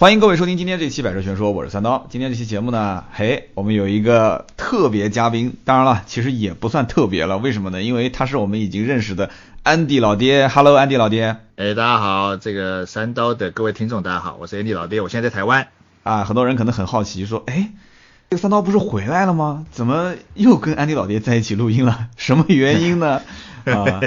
欢迎各位收听今天这期《百车全说》，我是三刀。今天这期节目呢，嘿，我们有一个特别嘉宾，当然了，其实也不算特别了，为什么呢？因为他是我们已经认识的安迪老爹。Hello，安迪老爹。哎，大家好，这个三刀的各位听众，大家好，我是安迪老爹，我现在在台湾。啊，很多人可能很好奇，说，哎，这个三刀不是回来了吗？怎么又跟安迪老爹在一起录音了？什么原因呢？啊，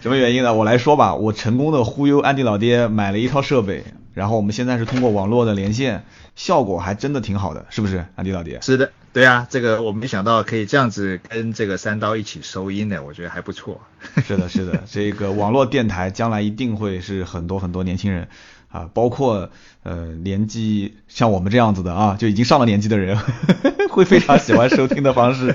什么原因呢？我来说吧，我成功的忽悠安迪老爹买了一套设备，然后我们现在是通过网络的连线，效果还真的挺好的，是不是，安迪老爹？是的，对啊，这个我没想到可以这样子跟这个三刀一起收音的，我觉得还不错。是的，是的，这个网络电台将来一定会是很多很多年轻人啊，包括呃年纪像我们这样子的啊，就已经上了年纪的人，会非常喜欢收听的方式，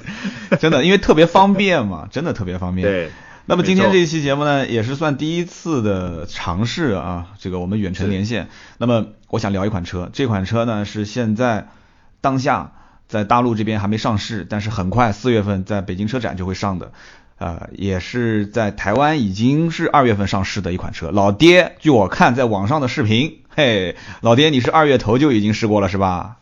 真的，因为特别方便嘛，真的特别方便。对。那么今天这一期节目呢，也是算第一次的尝试啊，这个我们远程连线。那么我想聊一款车，这款车呢是现在当下在大陆这边还没上市，但是很快四月份在北京车展就会上的，呃，也是在台湾已经是二月份上市的一款车。老爹，据我看在网上的视频，嘿，老爹你是二月头就已经试过了是吧？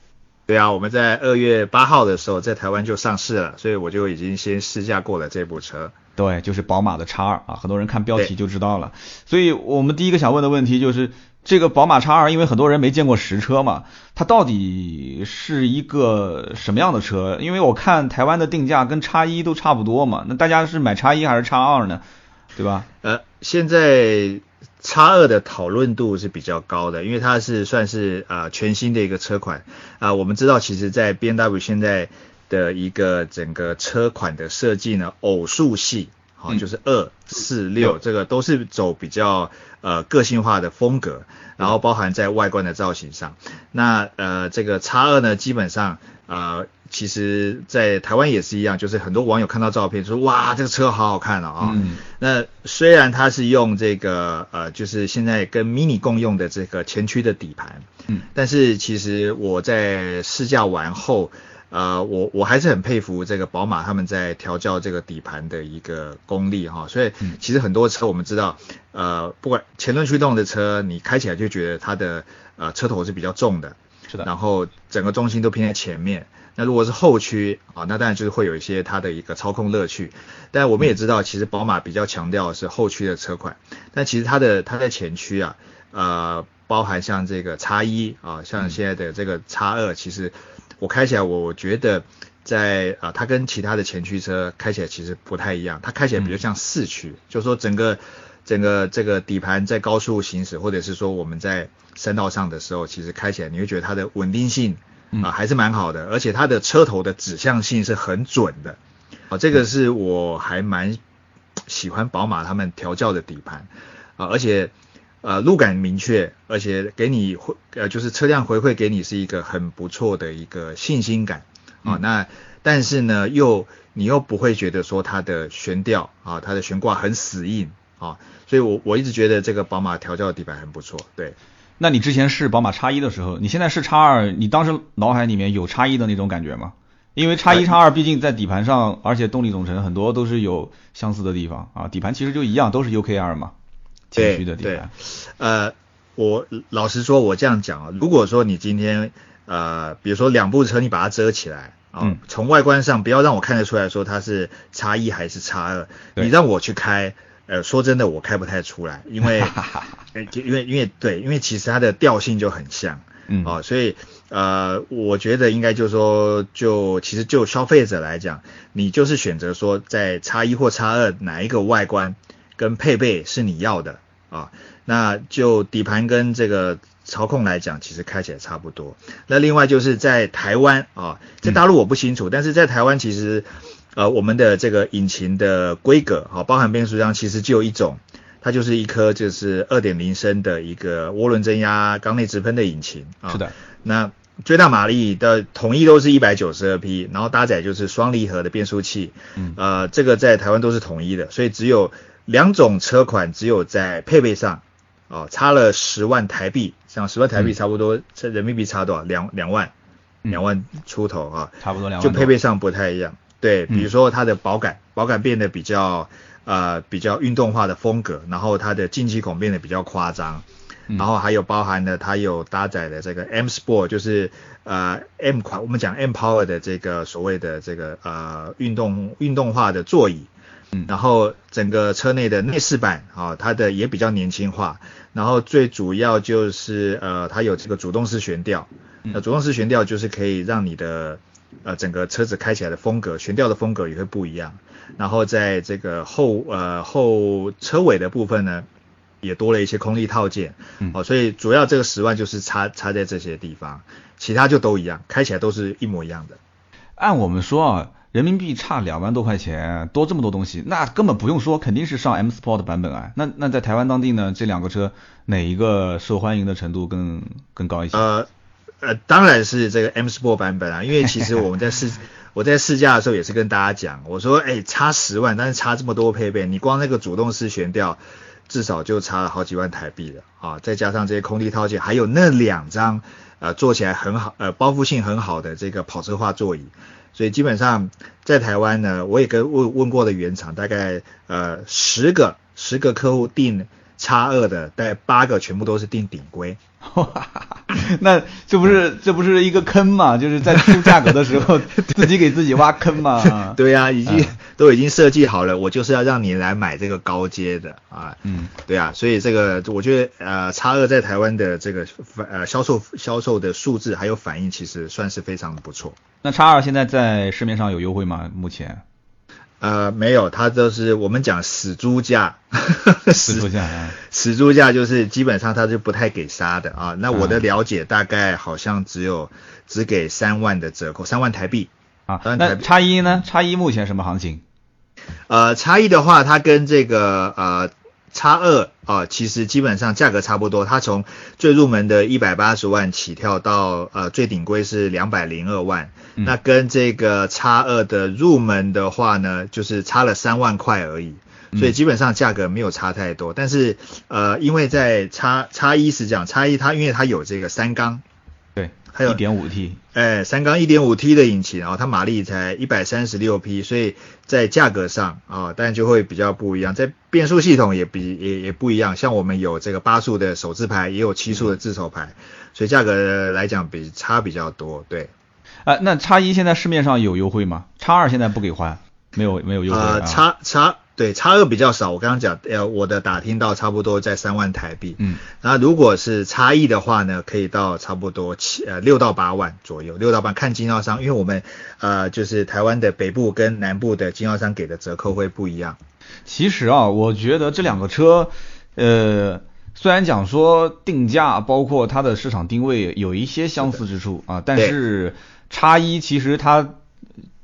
对啊，我们在二月八号的时候在台湾就上市了，所以我就已经先试驾过了这部车。对，就是宝马的叉二啊，很多人看标题就知道了。所以我们第一个想问的问题就是，这个宝马叉二，因为很多人没见过实车嘛，它到底是一个什么样的车？因为我看台湾的定价跟叉一都差不多嘛，那大家是买叉一还是叉二呢？对吧？呃，现在叉二的讨论度是比较高的，因为它是算是啊全新的一个车款啊。我们知道，其实，在 B M W 现在的一个整个车款的设计呢，偶数系，好，就是二四六，这个都是走比较呃个性化的风格，然后包含在外观的造型上。那呃这个叉二呢，基本上呃其实在台湾也是一样，就是很多网友看到照片说哇这个车好好看啊。那虽然它是用这个呃就是现在跟 Mini 共用的这个前驱的底盘，嗯，但是其实我在试驾完后。呃，我我还是很佩服这个宝马他们在调教这个底盘的一个功力哈，所以其实很多车我们知道，呃，不管前轮驱动的车，你开起来就觉得它的呃车头是比较重的，是的，然后整个重心都偏在前面。那如果是后驱啊，那当然就是会有一些它的一个操控乐趣。但我们也知道，其实宝马比较强调是后驱的车款，但其实它的它在前驱啊，呃，包含像这个叉一啊，像现在的这个叉二，其实。我开起来，我觉得在啊，它跟其他的前驱车开起来其实不太一样，它开起来比较像四驱，就是说整个整个这个底盘在高速行驶，或者是说我们在山道上的时候，其实开起来你会觉得它的稳定性啊还是蛮好的，而且它的车头的指向性是很准的，啊，这个是我还蛮喜欢宝马他们调教的底盘啊，而且。呃，路感明确，而且给你回呃，就是车辆回馈给你是一个很不错的一个信心感啊。那但是呢，又你又不会觉得说它的悬吊啊，它的悬挂很死硬啊。所以我我一直觉得这个宝马调教的底盘很不错。对，那你之前试宝马叉一的时候，你现在试叉二，你当时脑海里面有叉一的那种感觉吗？因为叉一叉二毕竟在底盘上，而且动力总成很多都是有相似的地方啊，底盘其实就一样，都是 UKR 嘛。对对，呃，我老实说，我这样讲啊，如果说你今天呃，比如说两部车你把它遮起来啊，从外观上不要让我看得出来说它是叉一还是叉二，你让我去开，呃，说真的我开不太出来，因为 因为因为对，因为其实它的调性就很像，嗯，哦，所以呃，我觉得应该就是说，就其实就消费者来讲，你就是选择说在叉一或叉二哪一个外观。跟配备是你要的啊，那就底盘跟这个操控来讲，其实开起来差不多。那另外就是在台湾啊，在大陆我不清楚，但是在台湾其实呃我们的这个引擎的规格啊，包含变速箱其实就一种，它就是一颗就是二点零升的一个涡轮增压缸内直喷的引擎啊。是的。那最大马力的统一都是一百九十二匹，然后搭载就是双离合的变速器，嗯，呃，这个在台湾都是统一的，所以只有。两种车款只有在配备上，哦，差了十万台币，像十万台币差不多，这人民币差多少？两两万，两万出头啊，差不多两万。就配备上不太一样，对，比如说它的保感，保感变得比较呃比较运动化的风格，然后它的进气孔变得比较夸张，然后还有包含了它有搭载的这个 M Sport，就是呃 M 款，我们讲 M Power 的这个所谓的这个呃运动运动化的座椅。嗯然后整个车内的内饰板啊，它的也比较年轻化。然后最主要就是呃，它有这个主动式悬吊。那主动式悬吊就是可以让你的呃整个车子开起来的风格，悬吊的风格也会不一样。然后在这个后呃后车尾的部分呢，也多了一些空力套件。嗯哦，所以主要这个十万就是差差在这些地方，其他就都一样，开起来都是一模一样的。按我们说啊，人民币差两万多块钱，多这么多东西，那根本不用说，肯定是上 M Sport 的版本啊。那那在台湾当地呢，这两个车哪一个受欢迎的程度更更高一些？呃呃，当然是这个 M Sport 版本啊，因为其实我们在试 我在试驾的时候也是跟大家讲，我说哎差十万，但是差这么多配备，你光那个主动式悬吊至少就差了好几万台币了啊，再加上这些空力套件，还有那两张呃坐起来很好呃包覆性很好的这个跑车化座椅。所以基本上在台湾呢，我也跟问问过的原厂，大概呃十个十个客户订叉二的，大概八个全部都是定顶规。那这不是这不是一个坑嘛？就是在出价格的时候 自己给自己挖坑嘛？对呀、已经、嗯都已经设计好了，我就是要让你来买这个高阶的啊。嗯，对啊，所以这个我觉得呃，叉二在台湾的这个呃销售销售的数字还有反应，其实算是非常不错。那叉二现在在市面上有优惠吗？目前呃，没有，它就是我们讲死猪价，死猪价啊死猪价就是基本上它是不太给杀的啊。那我的嗯了解大概好像只有只给三万的折扣，三万台币。啊，那叉一呢？叉一目前什么行情？呃，差异的话，它跟这个呃叉二啊，其实基本上价格差不多。它从最入门的一百八十万起跳到呃最顶规是两百零二万，嗯那跟这个叉二的入门的话呢，就是差了三万块而已。嗯所以基本上价格没有差太多，但是呃，因为在叉叉一是这样，叉一它因为它有这个三缸，对，还有一点五 T，哎，三缸 1.5T 的引擎，然后它马力才136匹，所以在价格上啊，当然就会比较不一样。在变速系统也比也也不一样，像我们有这个八速的手自排，也有七速的自手排，所以价格来讲比差比较多。对，啊，那叉一现在市面上有优惠吗？叉二现在不给换，没有没有优惠啊。呃，叉叉对差额比较少，我刚刚讲，呃，我的打听到差不多在三万台币。嗯，那如果是差异的话呢，可以到差不多七呃六到八万左右，六到八看经销商，因为我们呃就是台湾的北部跟南部的经销商给的折扣会不一样。其实啊，我觉得这两个车，呃，虽然讲说定价包括它的市场定位有一些相似之处啊，但是差一其实它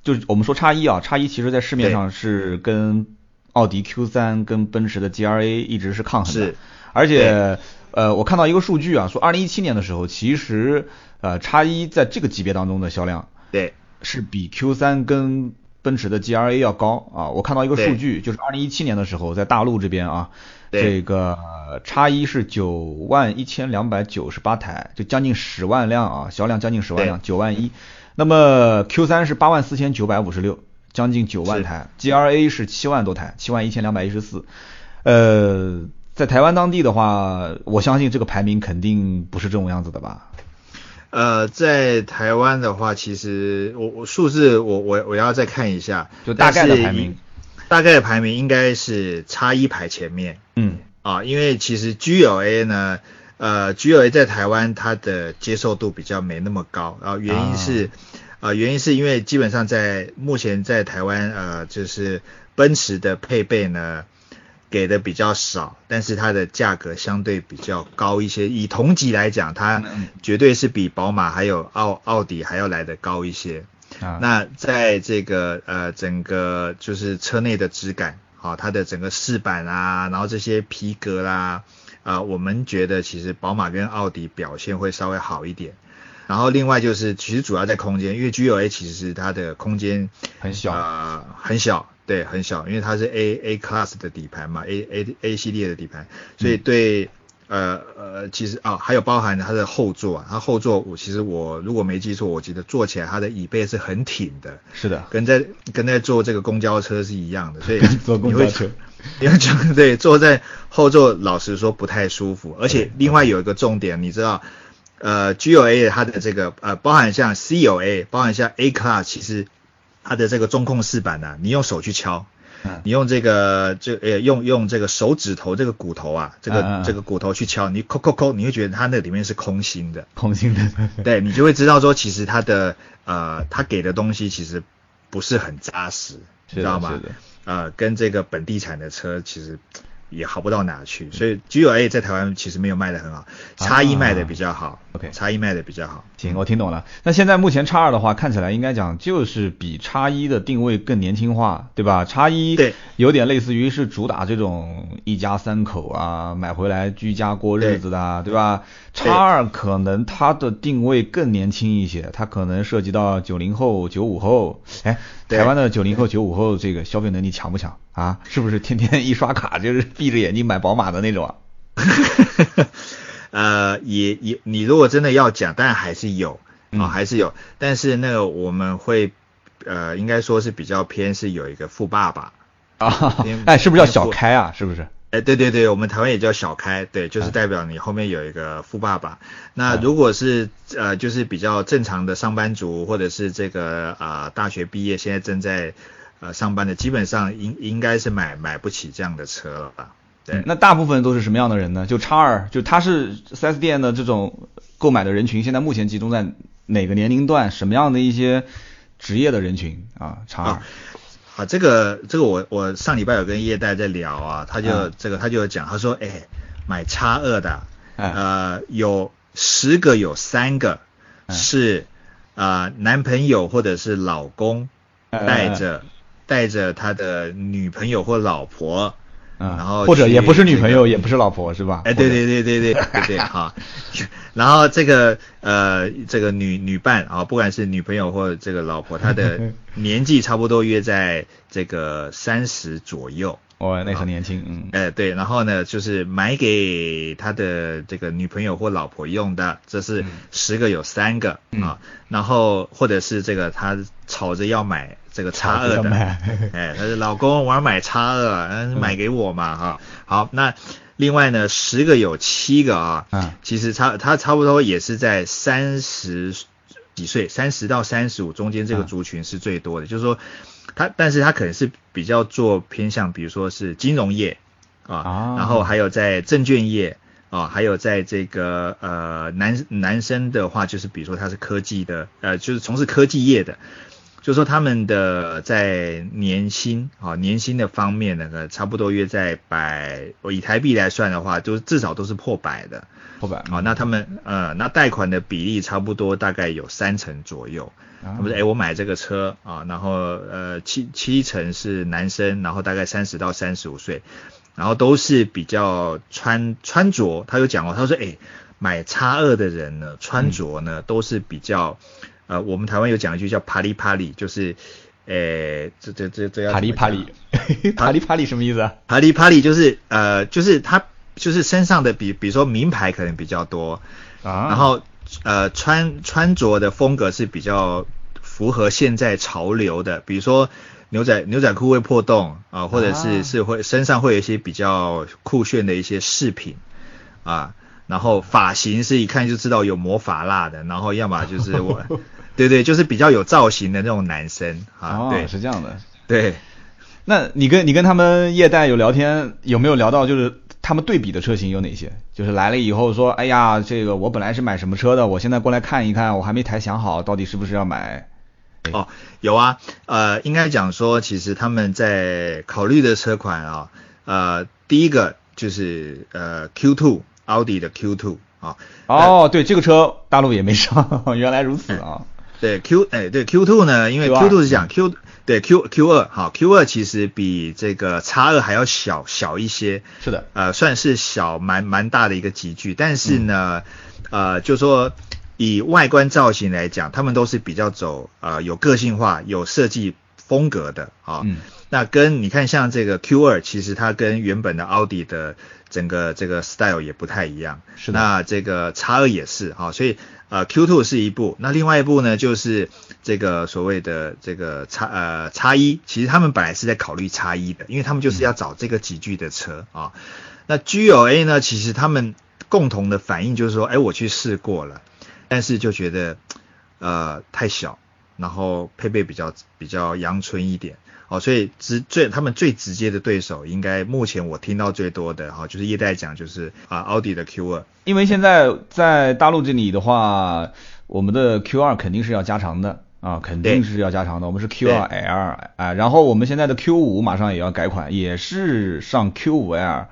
就是我们说差一啊，差一其实在市面上是跟奥迪 Q 3跟奔驰的 GRA 一直是抗衡的。是，而且呃，我看到一个数据啊，说二零一七年的时候，其实呃叉一在这个级别当中的销量对，是比 Q 3跟奔驰的 GRA 要高啊！我看到一个数据，就是二零一七年的时候，在大陆这边啊，这个叉一是九万一千两百九十八台，就将近十万辆啊，销量将近十万辆，九万一。那么 Q 3是八万四千九百五十六，将近九万台，GRA 是七万多台，七万一千两百一十四。呃，在台湾当地的话，我相信这个排名肯定不是这种样子的吧？呃，在台湾的话，其实我我数字我我我要再看一下，就大概的排名，大概的排名应该是差一排前面。嗯啊，因为其实 GLA 呢，呃，GLA 在台湾它的接受度比较没那么高，然后原因是，呃，原因是因为基本上在目前在台湾，呃，就是奔驰的配备呢给的比较少，但是它的价格相对比较高一些，以同级来讲，它嗯绝对是比宝马还有奥奥迪还要来的高一些。啊，那在这个呃整个就是车内的质感，好、它的整个饰板啊，然后这些皮革啦，啊、我们觉得其实宝马跟奥迪表现会稍微好一点。然后另外就是其实主要在空间，因为 GLA 其实它的空间很小。呃很小，对，很小，因为它是 A A Class 的底盘嘛，A A A 系列的底盘，所以对。呃呃，其实啊，还有包含它的后座啊，它后座我其实我如果没记错，我记得坐起来它的椅背是很挺的，是的，跟在跟在坐这个公交车是一样的，所以坐公交车，对坐在后座，老实说不太舒服，而且另外有一个重点，你知道，呃，G O A 它的这个呃，包含像 C O A，包含像 A Class，其实它的这个中控饰板呢，你用手去敲。你用这个，这呃，用用这个手指头这个骨头啊，这个这个骨头去敲，你抠抠抠，你会觉得它那里面是空心的，空心的，对你就会知道说，其实它的呃，它给的东西其实不是很扎实，知道吗？呃，跟这个本地产的车其实。也好不到哪去，所以 G 九 A 在台湾其实没有卖的很好，叉一卖的比较好。OK，叉一卖的比较好。行，我听懂了。那现在目前叉二的话，看起来应该讲就是比叉一的定位更年轻化，对吧？叉一对，有点类似于是主打这种一家三口啊，买回来居家过日子的，对吧？叉二可能它的定位更年轻一些，它可能涉及到九零后、九五后。哎，台湾的九零后、九五后这个消费能力强不强啊？是不是天天一刷卡就是闭着眼睛买宝马的那种啊？呃，也也，你如果真的要讲，当然还是有啊，还是有。但是那个我们会呃，应该说是比较偏是有一个富爸爸啊，哎，是不是叫小开啊？是不是？哎，对对对，我们台湾也叫小开，对，就是代表你后面有一个富爸爸。那如果是呃，就是比较正常的上班族，或者是这个啊大学毕业，现在正在呃上班的，基本上应应该是买买不起这样的车了吧？对，那大部分都是什么样的人呢？就叉二，就他是 4S 店的这种购买的人群，现在目前集中在哪个年龄段？什么样的一些职业的人群啊？叉二。啊，这个这个我我上礼拜有跟叶代在聊啊，他就这个他就讲，他说，哎，买叉二的，呃，有十个有三个是啊男朋友或者是老公带着带着他的女朋友或老婆。嗯然后或者也不是女朋友，也不是老婆，是吧？哎，对对对对对对对，好。然后这个呃，这个女女伴啊，不管是女朋友或者这个老婆，她的 年纪差不多约在这个三十左右。哦，那很年轻，嗯。哎，对。然后呢，就是买给他的这个女朋友或老婆用的，这是十个有三个啊。然后或者是这个他吵着要买。这个叉二的，哎，他说老公，我要买叉二，嗯，买给我嘛，哈，好，那另外呢，十个有七个啊，嗯，其实差他差不多也是在三十几岁，三十到三十五中间这个族群是最多的，就是说他，但是他可能是比较做偏向，比如说是金融业啊，然后还有在证券业啊，还有在这个呃男男生的话，就是比如说他是科技的，呃，就是从事科技业的。就说他们的在年薪啊，年薪的方面呢，差不多约在百，我以台币来算的话，就是至少都是破百的，破百啊。那他们呃，那贷款的比例差不多大概有三成左右。他们说，哎，我买这个车啊，然后呃七七成是男生，然后大概三十到三十五岁，然后都是比较穿穿着，他有讲哦，他说，哎，买叉二的人呢，穿着呢都是比较。呃，我们台湾有讲一句叫“啪里啪里”，就是，呃，这这这这要啪里啪里，啪里啪里什么意思啊？啪里啪里就是呃，就是他就是身上的比比如说名牌可能比较多啊，然后呃穿穿着的风格是比较符合现在潮流的，比如说牛仔牛仔裤会破洞啊，或者是是会身上会有一些比较酷炫的一些饰品啊。然后发型是一看就知道有魔法蜡的，然后要么就是我，对对，就是比较有造型的那种男生啊，对，是这样的，对。那你跟你跟他们业代有聊天，有没有聊到就是他们对比的车型有哪些？就是来了以后说，哎呀，这个我本来是买什么车的，我现在过来看一看，我还没太想好到底是不是要买。哦，有啊，呃，应该讲说，其实他们在考虑的车款啊，呃，第一个就是呃 Q2。奥迪的 Q2 啊，哦，对，这个车大陆也没上，原来如此啊。对 Q，哎，对 Q2 呢，因为 Q2 是讲 Q，对 Q Q2 好，Q2 其实比这个 x 二还要小小一些，是的，呃，算是小蛮蛮大的一个级距，但是呢，呃，就说以外观造型来讲，他们都是比较走呃有个性化、有设计风格的啊。那跟你看像这个 Q 二，其实它跟原本的奥迪的整个这个 style 也不太一样。是的。那这个叉二也是哈，所以呃 Q two 是一部，那另外一部呢就是这个所谓的这个叉呃叉一，其实他们本来是在考虑叉一的，因为他们就是要找这个几具的车啊。那 G O A 呢，其实他们共同的反应就是说，哎，我去试过了，但是就觉得呃太小，然后配备比较比较阳春一点。哦，所以直最他们最直接的对手，应该目前我听到最多的哈，就是业代讲就是啊，奥迪的 Q 二。因为现在在大陆这里的话，我们的 Q 二肯定是要加长的啊，肯定是要加长的。我们是 Q 二 L 啊，然后我们现在的 Q 五马上也要改款，也是上 Q 五 L。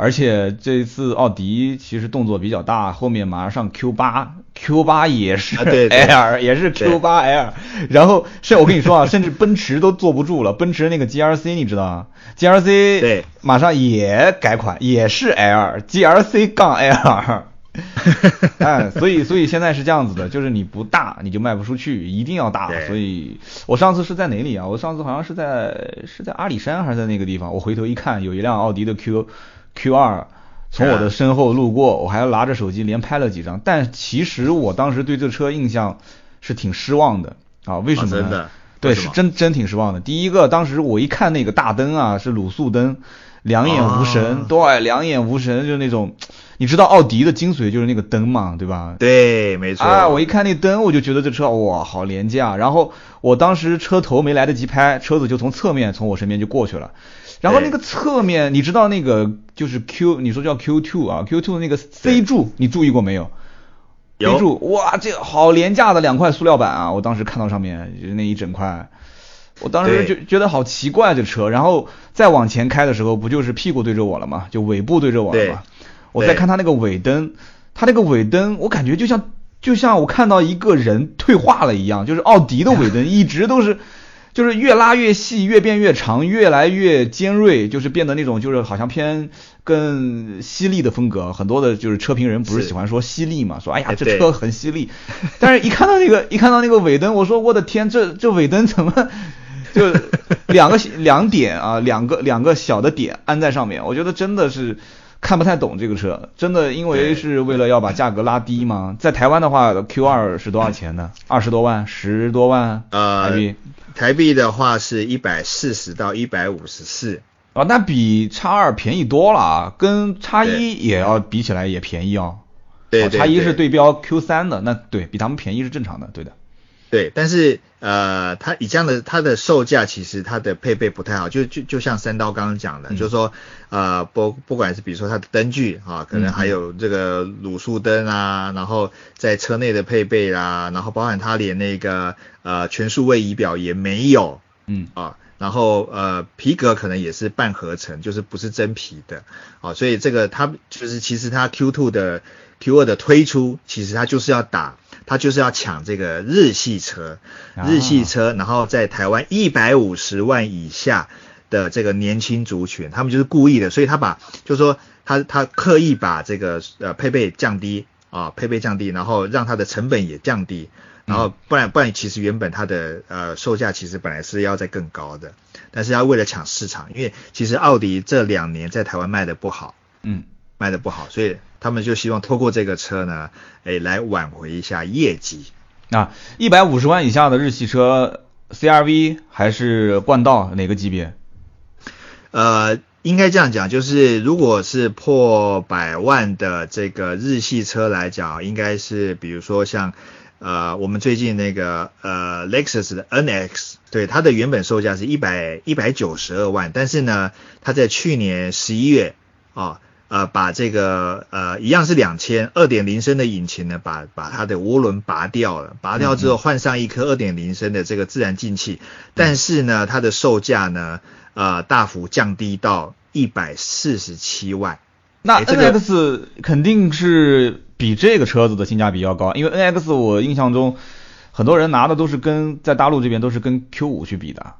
而且这次奥迪其实动作比较大，后面马上上 Q 八，Q 八也是 L，也是 Q 八 L。然后是我跟你说啊，甚至奔驰都坐不住了，奔驰那个 GRC 你知道吗？GRC 对，马上也改款，也是 L，GRC 杠 L。哎，所以所以现在是这样子的，就是你不大你就卖不出去，一定要大。所以我上次是在哪里啊？我上次好像是在是在阿里山还是在那个地方？我回头一看，有一辆奥迪的 Q。Q 二从我的身后路过，我还拿着手机连拍了几张。但其实我当时对这车印象是挺失望的啊，为什么呢？对，是真真挺失望的。第一个，当时我一看那个大灯啊，是卤素灯，两眼无神，对，两眼无神，就是那种，你知道奥迪的精髓就是那个灯嘛，对吧？对，没错。啊，我一看那灯，我就觉得这车哇，好廉价。然后我当时车头没来得及拍，车子就从侧面从我身边就过去了。然后那个侧面，你知道那个就是 Q，你说叫 Q two 啊，Q two 的那个 C 柱，你注意过没有？C 柱，哇，这好廉价的两块塑料板啊！我当时看到上面就是那一整块，我当时就觉得好奇怪这车。然后再往前开的时候，不就是屁股对着我了吗？就尾部对着我了吗？我再看它那个尾灯，它那个尾灯，我感觉就像就像我看到一个人退化了一样，就是奥迪的尾灯 一直都是。就是越拉越细，越变越长，越来越尖锐，就是变得那种就是好像偏更犀利的风格。很多的就是车评人不是喜欢说犀利嘛，说哎呀这车很犀利。但是一看到那个 一看到那个尾灯，我说我的天，这这尾灯怎么 就两个两点啊，两个两个小的点安在上面，我觉得真的是看不太懂这个车。真的因为是为了要把价格拉低吗？在台湾的话，Q 二是多少钱呢？二十多万，十多万台币。台币的话是一百四十到一百五十四，啊，那比叉二便宜多了啊，跟叉一也要比起来也便宜哦。对，叉一是对标 Q 三的，那对比他们便宜是正常的，对的。对，但是呃，它以这样的它的售价，其实它的配备不太好，就就就像三刀刚刚讲的，就是说呃不不管是比如说它的灯具啊，可能还有这个卤素灯啊，然后在车内的配备啦，然后包含它连那个呃全数位仪表也没有，嗯啊，然后呃皮革可能也是半合成，就是不是真皮的，啊，所以这个它就是其实它 Q two 的 Q 二的推出，其实它就是要打。他就是要抢这个日系车，日系车，然后在台湾一百五十万以下的这个年轻族群，他们就是故意的，所以他把，就是说他他刻意把这个呃配备降低啊，配备降低，然后让它的成本也降低，然后不然不然其实原本它的呃售价其实本来是要在更高的，但是要为了抢市场，因为其实奥迪这两年在台湾卖的不好，嗯，卖的不好，所以。他们就希望透过这个车呢，哎，来挽回一下业绩。那，一百五十万以下的日系车，CRV 还是冠道哪个级别？呃，应该这样讲，就是如果是破百万的这个日系车来讲，应该是比如说像呃，我们最近那个呃，Lexus 的 NX，对，它的原本售价是一百一百九十二万，但是呢，它在去年十一月啊。呃，把这个呃一样是两千二点零升的引擎呢，把把它的涡轮拔掉了，拔掉之后换上一颗二点零升的这个自然进气，但是呢，它的售价呢，呃大幅降低到一百四十七万。那 NX 肯定是比这个车子的性价比要高，因为 NX 我印象中很多人拿的都是跟在大陆这边都是跟 Q 五去比的。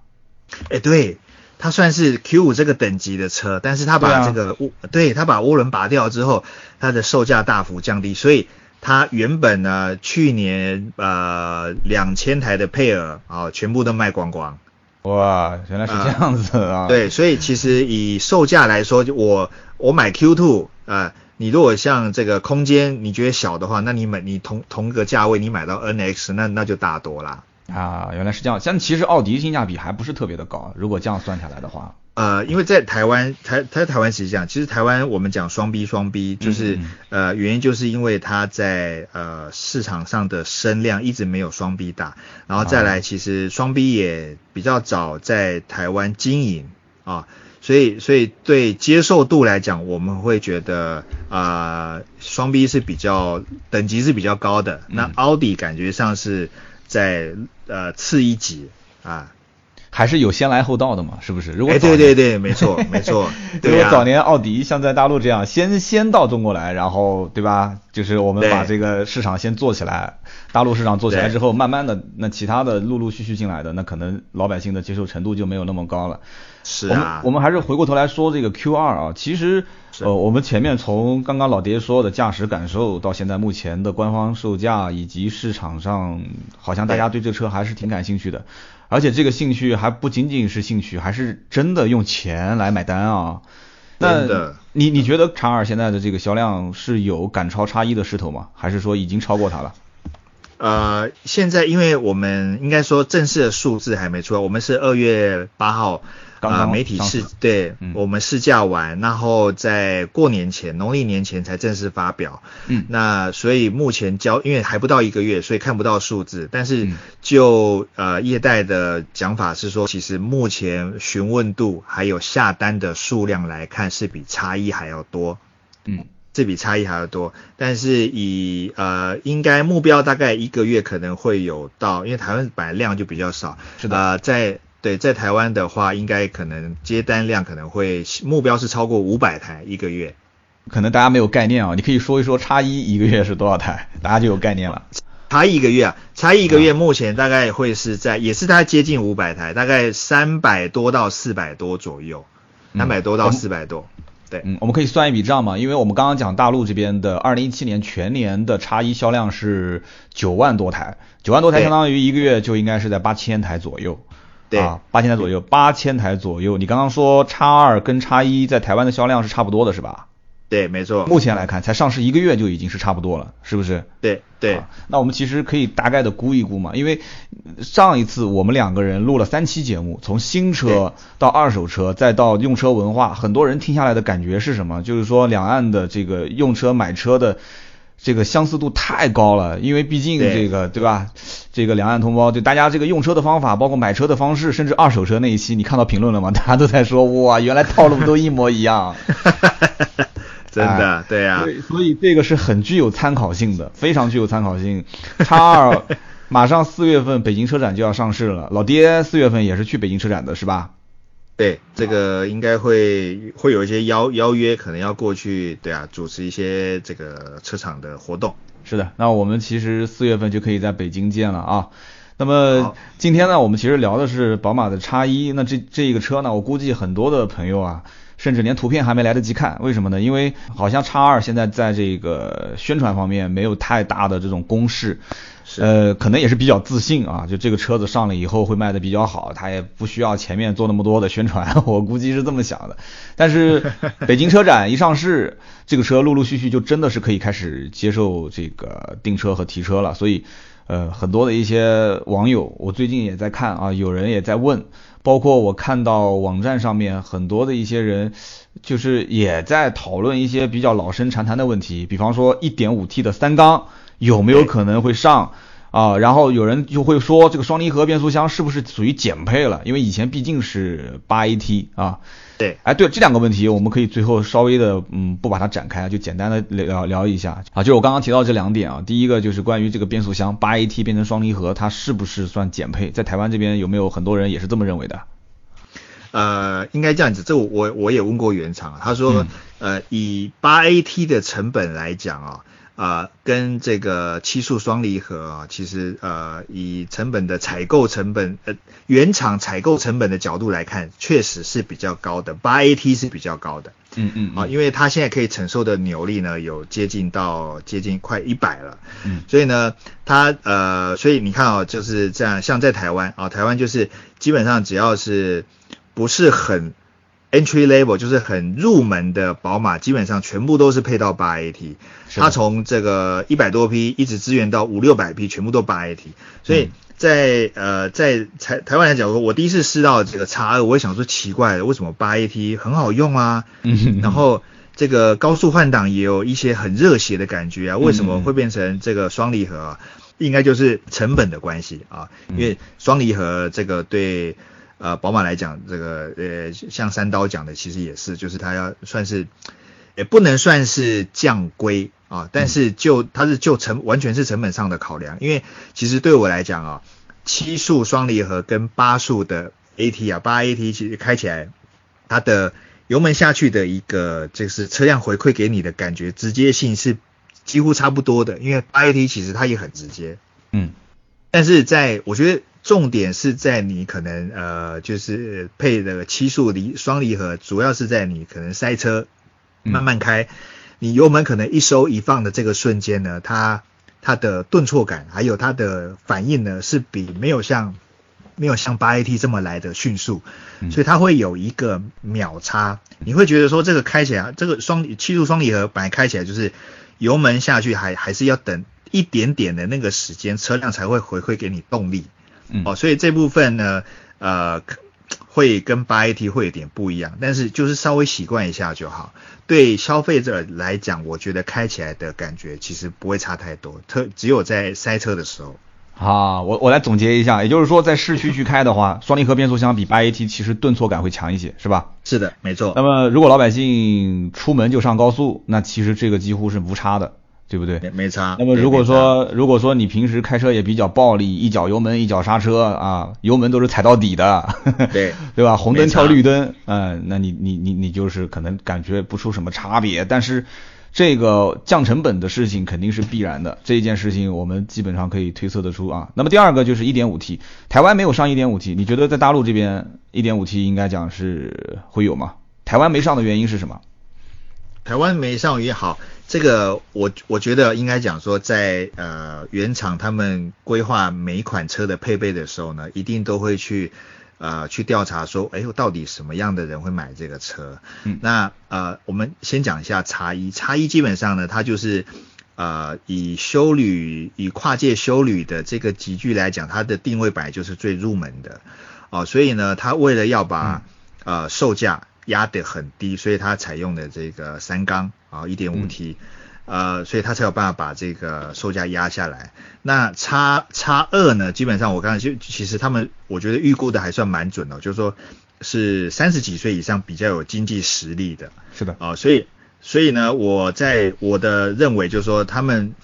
哎，对。它算是 Q 五这个等级的车，但是它把这个涡，对，它把涡轮拔掉之后，它的售价大幅降低，所以它原本呢，去年呃两千台的配额啊，全部都卖光光，哇，原来是这样子啊！对，所以其实以售价来说，就我我买 Q two 啊，你如果像这个空间你觉得小的话，那你买你同同个价位你买到 NX，那那就大多啦。啊，原来是这样。像其实奥迪性价比还不是特别的高，如果这样算下来的话。呃，因为在台湾，台在台湾其实际上，其实台湾我们讲双 B 双 B，就是呃原因就是因为它在呃市场上的声量一直没有双 B 大，然后再来其实双 B 也比较早在台湾经营啊，所以所以对接受度来讲，我们会觉得啊双 B 是比较等级是比较高的，那奥迪感觉上是在呃次一级啊。还是有先来后到的嘛，是不是？如果对对对，没错 没错。如果早年奥迪像在大陆这样，先先到中国来，然后对吧？就是我们把这个市场先做起来，大陆市场做起来之后，慢慢的那其他的陆陆续续进来的，那可能老百姓的接受程度就没有那么高了。是啊。我们还是回过头来说这个 Q 二啊，其实呃，我们前面从刚刚老爹说的驾驶感受，到现在目前的官方售价，以及市场上，好像大家对这车还是挺感兴趣的。而且这个兴趣还不仅仅是兴趣，还是真的用钱来买单啊！那你你觉得长耳现在的这个销量是有赶超叉一的势头吗？还是说已经超过它了？呃，现在因为我们应该说正式的数字还没出来，我们是二月八号。啊，媒体试对，我们试驾完，然后在过年前，农历年前才正式发表。嗯，那所以目前交，因为还不到一个月，所以看不到数字。但是就呃业代的讲法是说，其实目前询问度还有下单的数量来看，是比差异还要多。嗯，这比差异还要多。但是以呃应该目标大概一个月可能会有到，因为台湾本来量就比较少。是的，在。对，在台湾的话，应该可能接单量可能会目标是超过五百台一个月。可能大家没有概念啊，你可以说一说叉一一个月是多少台，大家就有概念了。叉一一个月啊，叉一一个月目前大概会是在，也是大概接近五百台，大概三百多到四百多左右，三百多到四百多。对，嗯，我们可以算一笔账嘛，因为我们刚刚讲大陆这边的二零一七年全年的叉一销量是九万多台，九万多台相当于一个月就应该是在八千台左右。对啊，八千台左右，八千台左右。你刚刚说叉二跟叉一在台湾的销量是差不多的，是吧？对，没错。目前来看，才上市一个月就已经是差不多了，是不是？对对。那我们其实可以大概的估一估嘛，因为上一次我们两个人录了三期节目，从新车到二手车，再到用车文化，很多人听下来的感觉是什么？就是说两岸的这个用车买车的。这个相似度太高了，因为毕竟这个对吧？这个两岸同胞就大家这个用车的方法，包括买车的方式，甚至二手车那一期，你看到评论了吗？大家都在说哇，原来套路都一模一样。真的，对呀。所以这个是很具有参考性的，非常具有参考性。叉二马上四月份北京车展就要上市了，老爹四月份也是去北京车展的是吧？对，这个应该会会有一些邀邀约，可能要过去，对啊，主持一些这个车厂的活动。是的，那我们其实四月份就可以在北京见了啊。那么今天呢，我们其实聊的是宝马的叉一，那这这一个车呢，我估计很多的朋友啊，甚至连图片还没来得及看，为什么呢？因为好像叉二现在在这个宣传方面没有太大的这种攻势。呃，可能也是比较自信啊，就这个车子上了以后会卖的比较好，他也不需要前面做那么多的宣传，我估计是这么想的。但是 北京车展一上市，这个车陆陆续续就真的是可以开始接受这个订车和提车了。所以，呃，很多的一些网友，我最近也在看啊，有人也在问，包括我看到网站上面很多的一些人，就是也在讨论一些比较老生常谈的问题，比方说 1.5T 的三缸。有没有可能会上啊？然后有人就会说，这个双离合变速箱是不是属于减配了？因为以前毕竟是八 AT 啊。对，哎，对，这两个问题我们可以最后稍微的，嗯，不把它展开，就简单的聊聊一下啊。就是我刚刚提到这两点啊，第一个就是关于这个变速箱八 AT 变成双离合，它是不是算减配？在台湾这边有没有很多人也是这么认为的？呃，应该这样子，这我我也问过原厂，他说，呃，以八 AT 的成本来讲啊。啊，跟这个七速双离合啊，其实呃，以成本的采购成本，呃，原厂采购成本的角度来看，确实是比较高的。八 AT 是比较高的，嗯嗯啊，因为它现在可以承受的扭力呢有接近到接近快一百了，嗯所以呢，它呃，所以你看哦，就是这样，像在台湾啊，台湾就是基本上只要是不是很 entry level，就是很入门的宝马，基本上全部都是配到八 AT，它从这个一百多匹一直支援到五六百匹，全部都八 AT，所以。在呃，在台台湾来讲，我第一次试到这个叉二，我也想说奇怪了，为什么八 AT 很好用啊？嗯然后这个高速换挡也有一些很热血的感觉啊，为什么会变成这个双离合啊？应该就是成本的关系啊，因为双离合这个对呃宝马来讲，这个呃像三刀讲的其实也是，就是它要算是也不能算是降规啊，但是就它是就成完全是成本上的考量，因为其实对我来讲啊，七速双离合跟八速的 AT 啊，八 AT 其实开起来它的油门下去的一个就是车辆回馈给你的感觉直接性是几乎差不多的，因为八 AT 其实它也很直接，嗯。但是在我觉得重点是在你可能呃就是配的七速离双离合，主要是在你可能塞车嗯。慢慢开，你油门可能一收一放的这个瞬间呢，它它的顿挫感还有它的反应呢是比没有像没有像八 AT 这么来的迅速，嗯所以它会有一个秒差，你会觉得说这个开起来这个双七速双离合本来开起来就是油门下去还还是要等一点点的那个时间，车辆才会回馈给你动力。嗯哦，所以这部分呢，呃，会跟八 AT 会有点不一样，但是就是稍微习惯一下就好。对消费者来讲，我觉得开起来的感觉其实不会差太多，特只有在塞车的时候。啊，我我来总结一下，也就是说，在市区去开的话，双离合变速箱比八 AT 其实顿挫感会强一些，是吧？是的，没错那。么如果老百姓出门就上高速，那其实这个几乎是无差的，对不对？没没差。那么如果说如果说你平时开车也比较暴力，一脚油门一脚刹车啊，油门都是踩到底的，对 对吧？红灯跳绿灯，嗯、那你你你你就是可能感觉不出什么差别，但是这个降成本的事情肯定是必然的，这一件事情我们基本上可以推测得出啊。那么第二个就是 1.5T，台湾没有上 1.5T，你觉得在大陆这边 1.5T 应该讲是会有吗？台湾没上的原因是什么？台湾没上也好，这个我我觉得应该讲说在，呃原厂他们规划每一款车的配备的时候呢，一定都会去呃去调查说，哎，到底什么样的人会买这个车？嗯。那呃我们先讲一下叉一，叉一基本上呢，它就是呃以修旅以跨界修旅的这个集聚来讲，它的定位本来就是最入门的。哦、所以呢，它为了要把、呃售价压得很低，所以它采用的这个三缸啊一点五 T，呃，所以它才有办法把这个售价压下来。那叉叉二呢，基本上我刚才就其实他们我觉得预估的还算蛮准的，就是说是三十几岁以上比较有经济实力的是的，啊、所以所以呢，我在我的认为就是说他们。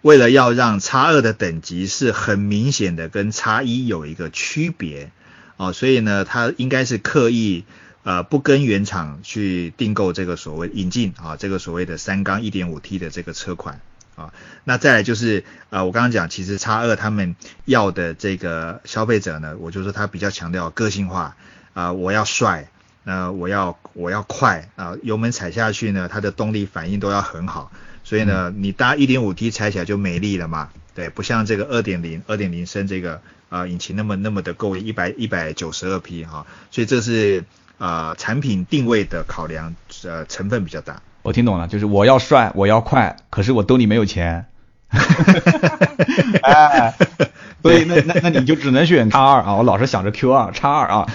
为了要让叉二的等级是很明显的跟叉一有一个区别，哦，所以呢，它应该是刻意呃不跟原厂去订购这个所谓引进啊这个所谓的三缸一点五 T 的这个车款啊。那再来就是呃我刚刚讲，其实叉二他们要的这个消费者呢，我就说他比较强调个性化啊、我要帅。呃，我要我要快啊、油门踩下去呢，它的动力反应都要很好，所以呢，你搭一点五 T 踩起来就没力了嘛，对，不像这个二点零二点零升这个呃引擎那么那么的够一百一百九十二匹哈，所以这是呃产品定位的考量，呃成分比较大。我听懂了，就是我要帅，我要快，可是我兜里没有钱。哎，所以那那那你就只能选叉二啊！我老是想着 Q 二叉二啊，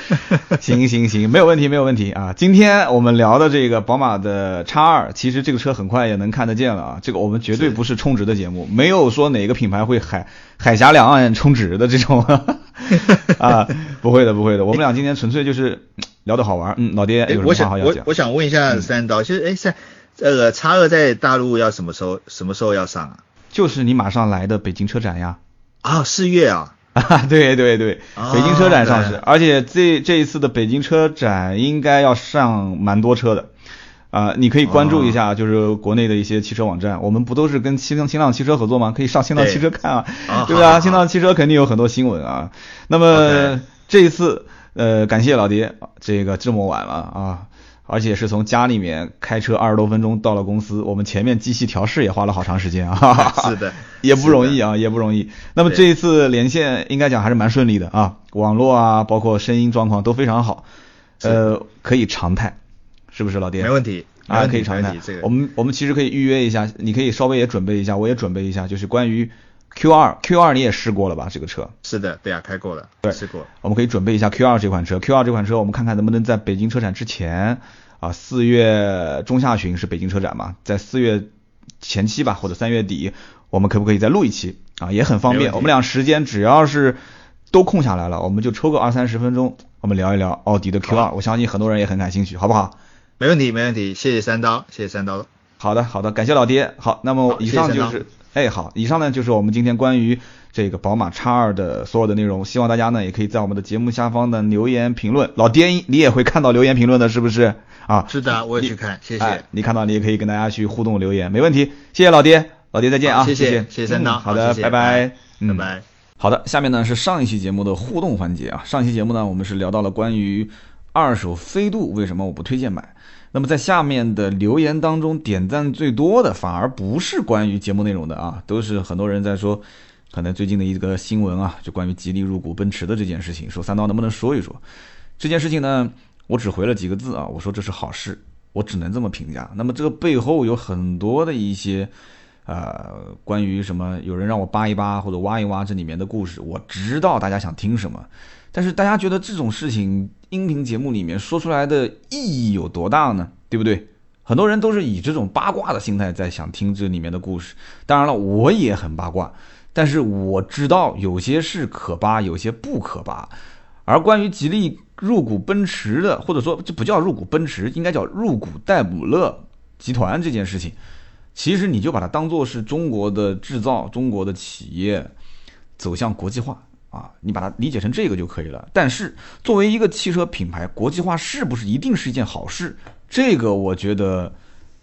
行行行，没有问题没有问题啊！今天我们聊的这个宝马的叉二，其实这个车很快也能看得见了啊！这个我们绝对不是充值的节目，没有说哪个品牌会海海峡两岸充值的这种 啊，不会的不会的，我们俩今天纯粹就是聊得好玩。嗯，老爹我想我什么话好要讲？我想问一下三刀，其实哎三这个叉二在大陆要什么时候什么时候要上啊？就是你马上来的北京车展呀。啊，四月啊，啊，对对对，哦北京车展上市，对而且这这一次的北京车展应该要上蛮多车的，啊、你可以关注一哦下，就是国内的一些汽车网站，我们不都是跟新浪新浪汽车合作吗？可以上新浪对汽车看啊，哦对吧？好好新浪汽车肯定有很多新闻啊。那么这一次，呃，感谢老爹，这个这么晚了啊。而且是从家里面开车二十多分钟到了公司，我们前面机器调试也花了好长时间啊，是的，也不容易啊，也不容易。那么这一次连线应该讲还是蛮顺利的啊，网络啊，包括声音状况都非常好，呃，可以常态，是不是老爹？没问题啊，可以常态。我们我们其实可以预约一下，你可以稍微也准备一下，我也准备一下，就是关于。Q 二 Q 二你也试过了吧？这个车是的，对啊，开过了，对，试过。我们可以准备一下 Q 二这款车。Q 二这款车，我们看看能不能在北京车展之前啊，四月中下旬是北京车展嘛，在四月前期吧，或者三月底，我们可不可以再录一期啊？也很方便。我们俩时间只要是都空下来了，我们就抽个二三十分钟，我们聊一聊奥迪的 Q 二。我相信很多人也很感兴趣，好不好？没问题，没问题。谢谢三刀，谢谢三刀。好的，好的，感谢老爹。好，那么以上就是。哎，好，以上呢就是我们今天关于这个宝马叉二的所有的内容。希望大家呢也可以在我们的节目下方的留言评论。老爹，你也会看到留言评论的，是不是 啊？是的，我也去看，谢谢。你看到你也可以跟大家去互动留言，没问题。谢谢老爹，老爹再见啊！谢谢，谢谢三刀。好的，拜拜，拜拜。好的，下面呢是上一期节目的互动环节啊。上期节目呢我们是聊到了关于二手飞度为什么我不推荐买。那么在下面的留言当中，点赞最多的反而不是关于节目内容的啊，都是很多人在说，可能最近的一个新闻啊，就关于吉利入股奔驰的这件事情，说三刀能不能说一说这件事情呢？我只回了几个字啊，我说这是好事，我只能这么评价。那么这个背后有很多的一些，呃，关于什么，有人让我扒一扒或者挖一挖这里面的故事，我知道大家想听什么。但是大家觉得这种事情，音频节目里面说出来的意义有多大呢？对不对？很多人都是以这种八卦的心态在想听这里面的故事。当然了，我也很八卦，但是我知道有些事可扒，有些不可扒。而关于吉利入股奔驰的，或者说这不叫入股奔驰，应该叫入股戴姆勒集团这件事情，其实你就把它当做是中国的制造，中国的企业走向国际化。啊，你把它理解成这个就可以了。但是作为一个汽车品牌，国际化是不是一定是一件好事？这个我觉得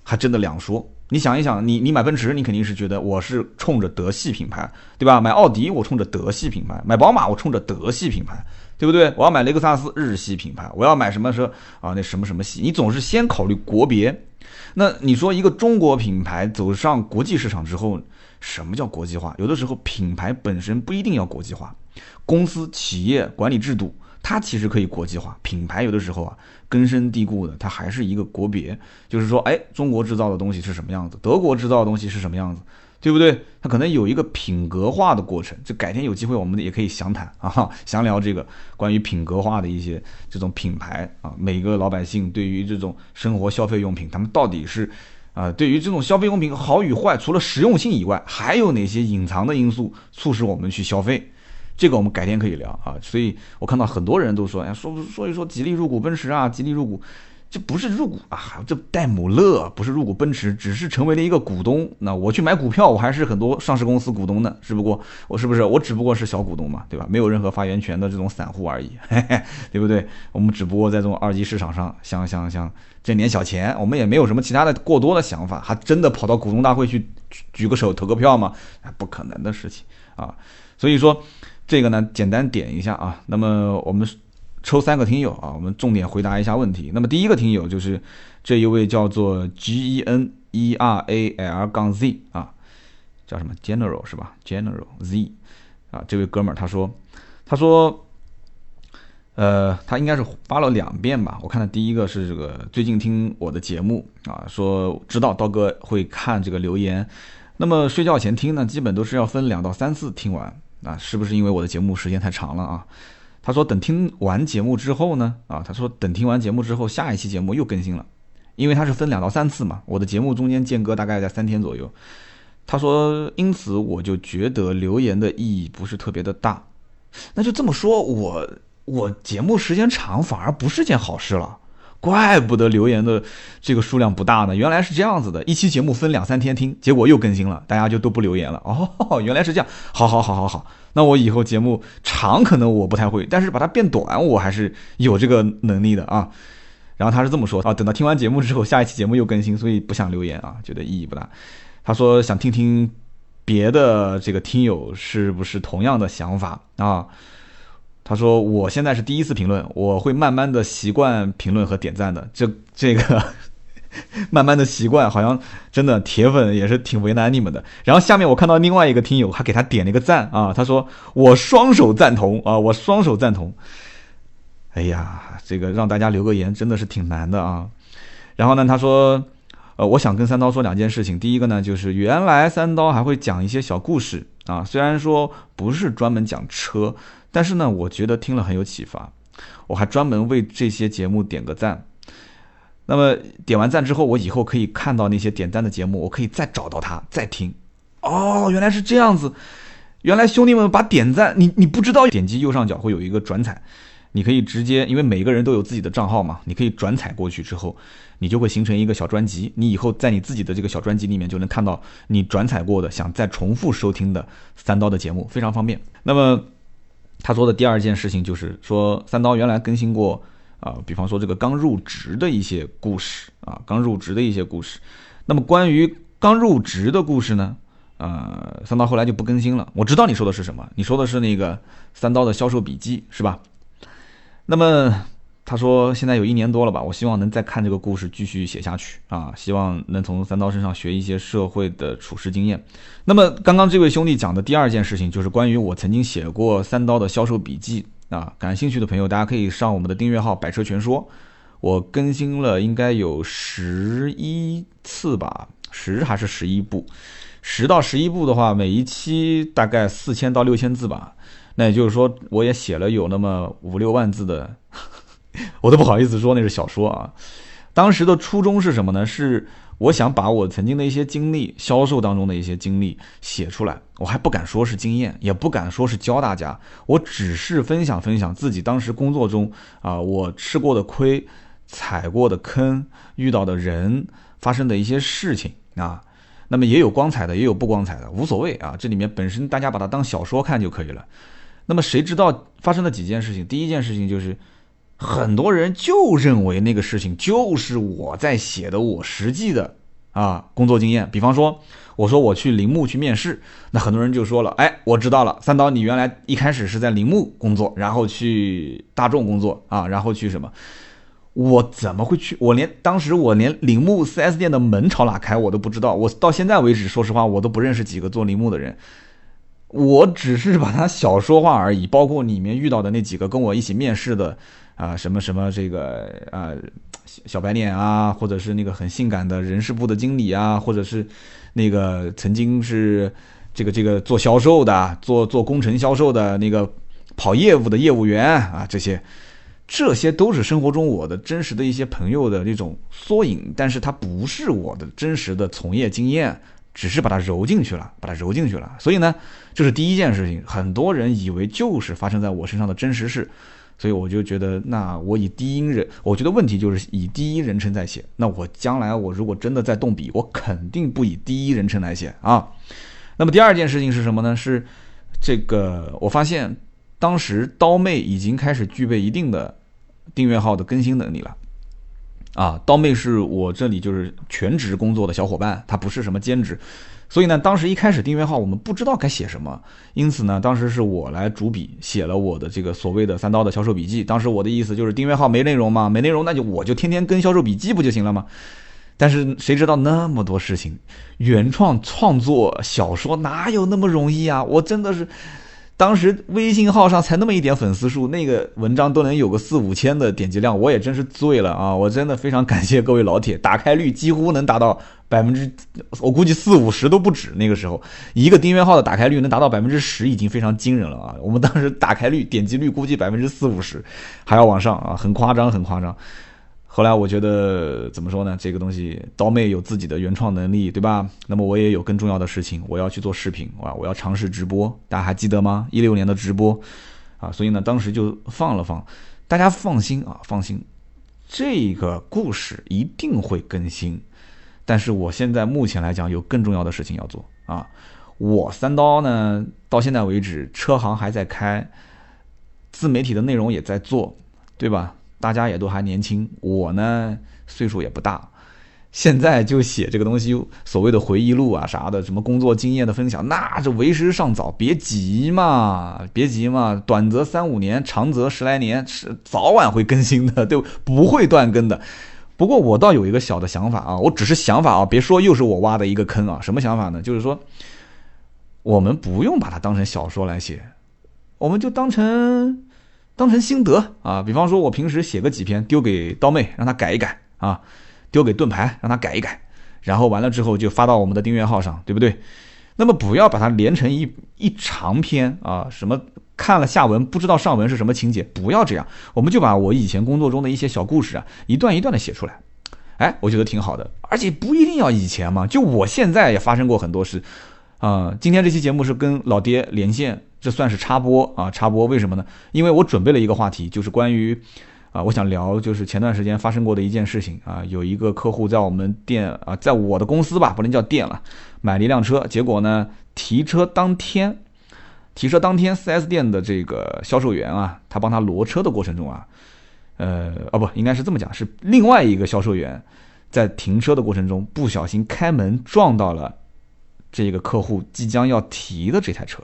还真的两说。你想一想，你你买奔驰，你肯定是觉得我是冲着德系品牌，对吧？买奥迪我冲着德系品牌，买宝马我冲着德系品牌，对不对？我要买雷克萨斯日系品牌，我要买什么车啊？那什么什么系？你总是先考虑国别。那你说一个中国品牌走上国际市场之后，什么叫国际化？有的时候品牌本身不一定要国际化。公司、企业管理制度，它其实可以国际化。品牌有的时候啊，根深蒂固的，它还是一个国别。就是说，哎，中国制造的东西是什么样子，德国制造的东西是什么样子，对不对？它可能有一个品格化的过程。这改天有机会，我们也可以详谈 啊，详聊这个关于品格化的一些这种品牌啊。每个老百姓对于这种生活消费用品，他们到底是啊，对于这种消费用品好与坏，除了实用性以外，还有哪些隐藏的因素促使我们去消费？这个我们改天可以聊啊，所以我看到很多人都说，哎，说说一说吉利入股奔驰啊，吉利入股，这不是入股啊，这戴姆勒不是入股奔驰，只是成为了一个股东。那我去买股票，我还是很多上市公司股东呢，只不过我是不是我只不过是小股东嘛，对吧？没有任何发言权的这种散户而已，嘿嘿，对不对？我们只不过在这种二级市场上想想想挣点小钱，我们也没有什么其他的过多的想法，还真的跑到股东大会去举个手投个票吗？哎，不可能的事情啊，所以说。这个呢，简单点一下啊。那么我们抽三个听友啊，我们重点回答一下问题。那么第一个听友就是这一位叫做 G E N E R A L 杠 Z 啊，叫什么 General 是吧？General Z 啊，这位哥们儿他说，他说，呃，他应该是发了两遍吧。我看的第一个是这个最近听我的节目啊，说知道刀哥会看这个留言，那么睡觉前听呢，基本都是要分两到三次听完。啊，是不是因为我的节目时间太长了啊？他说等听完节目之后呢，啊，他说等听完节目之后，下一期节目又更新了，因为他是分两到三次嘛，我的节目中间间隔大概在三天左右。他说，因此我就觉得留言的意义不是特别的大。那就这么说，我我节目时间长反而不是件好事了。怪不得留言的这个数量不大呢，原来是这样子的，一期节目分两三天听，结果又更新了，大家就都不留言了。哦，原来是这样，好好好好好，那我以后节目长可能我不太会，但是把它变短我还是有这个能力的啊。然后他是这么说啊，等到听完节目之后，下一期节目又更新，所以不想留言啊，觉得意义不大。他说想听听别的这个听友是不是同样的想法啊。他说我现在是第一次评论，我会慢慢的习惯评论和点赞的。这这个 慢慢的习惯，好像真的铁粉也是挺为难你们的。然后下面我看到另外一个听友还给他点了一个赞啊，他说我双手赞同啊，我双手赞同。哎呀，这个让大家留个言真的是挺难的啊。然后呢，他说。呃，我想跟三刀说两件事情。第一个呢，就是原来三刀还会讲一些小故事啊，虽然说不是专门讲车，但是呢，我觉得听了很有启发。我还专门为这些节目点个赞。那么点完赞之后，我以后可以看到那些点赞的节目，我可以再找到它再听。哦，原来是这样子。原来兄弟们把点赞，你你不知道，点击右上角会有一个转采。你可以直接，因为每个人都有自己的账号嘛，你可以转采过去之后，你就会形成一个小专辑。你以后在你自己的这个小专辑里面就能看到你转采过的、想再重复收听的三刀的节目，非常方便。那么他说的第二件事情就是说，三刀原来更新过啊，比方说这个刚入职的一些故事啊，刚入职的一些故事。那么关于刚入职的故事呢，呃，三刀后来就不更新了。我知道你说的是什么，你说的是那个三刀的销售笔记是吧？那么他说现在有一年多了吧，我希望能再看这个故事继续写下去啊，希望能从三刀身上学一些社会的处事经验。那么刚刚这位兄弟讲的第二件事情就是关于我曾经写过三刀的销售笔记啊，感兴趣的朋友大家可以上我们的订阅号“百车全说”，我更新了应该有十一次吧，十还是十一部，十到十一部的话，每一期大概四千到六千字吧。那也就是说，我也写了有那么五六万字的，我都不好意思说那是小说啊。当时的初衷是什么呢？是我想把我曾经的一些经历，销售当中的一些经历写出来。我还不敢说是经验，也不敢说是教大家，我只是分享分享自己当时工作中啊，我吃过的亏、踩过的坑、遇到的人、发生的一些事情啊。那么也有光彩的，也有不光彩的，无所谓啊。这里面本身大家把它当小说看就可以了。那么谁知道发生了几件事情？第一件事情就是，很多人就认为那个事情就是我在写的，我实际的啊工作经验。比方说，我说我去铃木去面试，那很多人就说了，哎，我知道了，三刀，你原来一开始是在铃木工作，然后去大众工作啊，然后去什么？我怎么会去？我连当时我连铃木 4S 店的门朝哪开我都不知道。我到现在为止，说实话，我都不认识几个做铃木的人。我只是把它小说化而已，包括里面遇到的那几个跟我一起面试的啊，什么什么这个啊小白脸啊，或者是那个很性感的人事部的经理啊，或者是那个曾经是这个这个做销售的，做做工程销售的那个跑业务的业务员啊，这些这些都是生活中我的真实的一些朋友的这种缩影，但是它不是我的真实的从业经验。只是把它揉进去了，把它揉进去了。所以呢，这是第一件事情。很多人以为就是发生在我身上的真实事，所以我就觉得，那我以第一人，我觉得问题就是以第一人称在写。那我将来我如果真的在动笔，我肯定不以第一人称来写啊。那么第二件事情是什么呢？是这个，我发现当时刀妹已经开始具备一定的订阅号的更新能力了。啊，刀妹是我这里就是全职工作的小伙伴，她不是什么兼职，所以呢，当时一开始订阅号我们不知道该写什么，因此呢，当时是我来主笔写了我的这个所谓的三刀的销售笔记。当时我的意思就是订阅号没内容嘛，没内容那就我就天天跟销售笔记不就行了吗？但是谁知道那么多事情，原创创作小说哪有那么容易啊？我真的是。当时微信号上才那么一点粉丝数，那个文章都能有个四五千的点击量，我也真是醉了啊！我真的非常感谢各位老铁，打开率几乎能达到百分之，我估计四五十都不止。那个时候，一个订阅号的打开率能达到百分之十，已经非常惊人了啊！我们当时打开率、点击率估计百分之四五十，还要往上啊，很夸张，很夸张。后来我觉得怎么说呢？这个东西刀妹有自己的原创能力，对吧？那么我也有更重要的事情，我要去做视频啊，我要尝试直播，大家还记得吗？一六年的直播啊，所以呢，当时就放了放。大家放心啊，放心，这个故事一定会更新。但是我现在目前来讲，有更重要的事情要做啊。我三刀呢，到现在为止，车行还在开，自媒体的内容也在做，对吧？大家也都还年轻，我呢岁数也不大，现在就写这个东西，所谓的回忆录啊啥的，什么工作经验的分享，那这为时尚早，别急嘛，别急嘛，短则三五年，长则十来年，是早晚会更新的，对，不会断更的。不过我倒有一个小的想法啊，我只是想法啊，别说又是我挖的一个坑啊。什么想法呢？就是说，我们不用把它当成小说来写，我们就当成当成心得啊。比方说，我平时写个几篇，丢给刀妹，让她改一改啊。丢给盾牌，让她改一改，然后完了之后就发到我们的订阅号上，对不对？那么不要把它连成一一长篇啊，什么看了下文不知道上文是什么情节，不要这样。我们就把我以前工作中的一些小故事啊，一段一段的写出来，哎，我觉得挺好的。而且不一定要以前嘛，就我现在也发生过很多事啊。今天这期节目是跟老爹连线，这算是插播啊，插播为什么呢？因为我准备了一个话题，就是关于。啊，我想聊就是前段时间发生过的一件事情啊，有一个客户在我们店啊，在我的公司吧，不能叫店了，买了一辆车，结果呢，提车当天，提车当天，4S 店的这个销售员啊，他帮他挪车的过程中啊，呃，哦不，应该是这么讲，是另外一个销售员在停车的过程中不小心开门撞到了这个客户即将要提的这台车。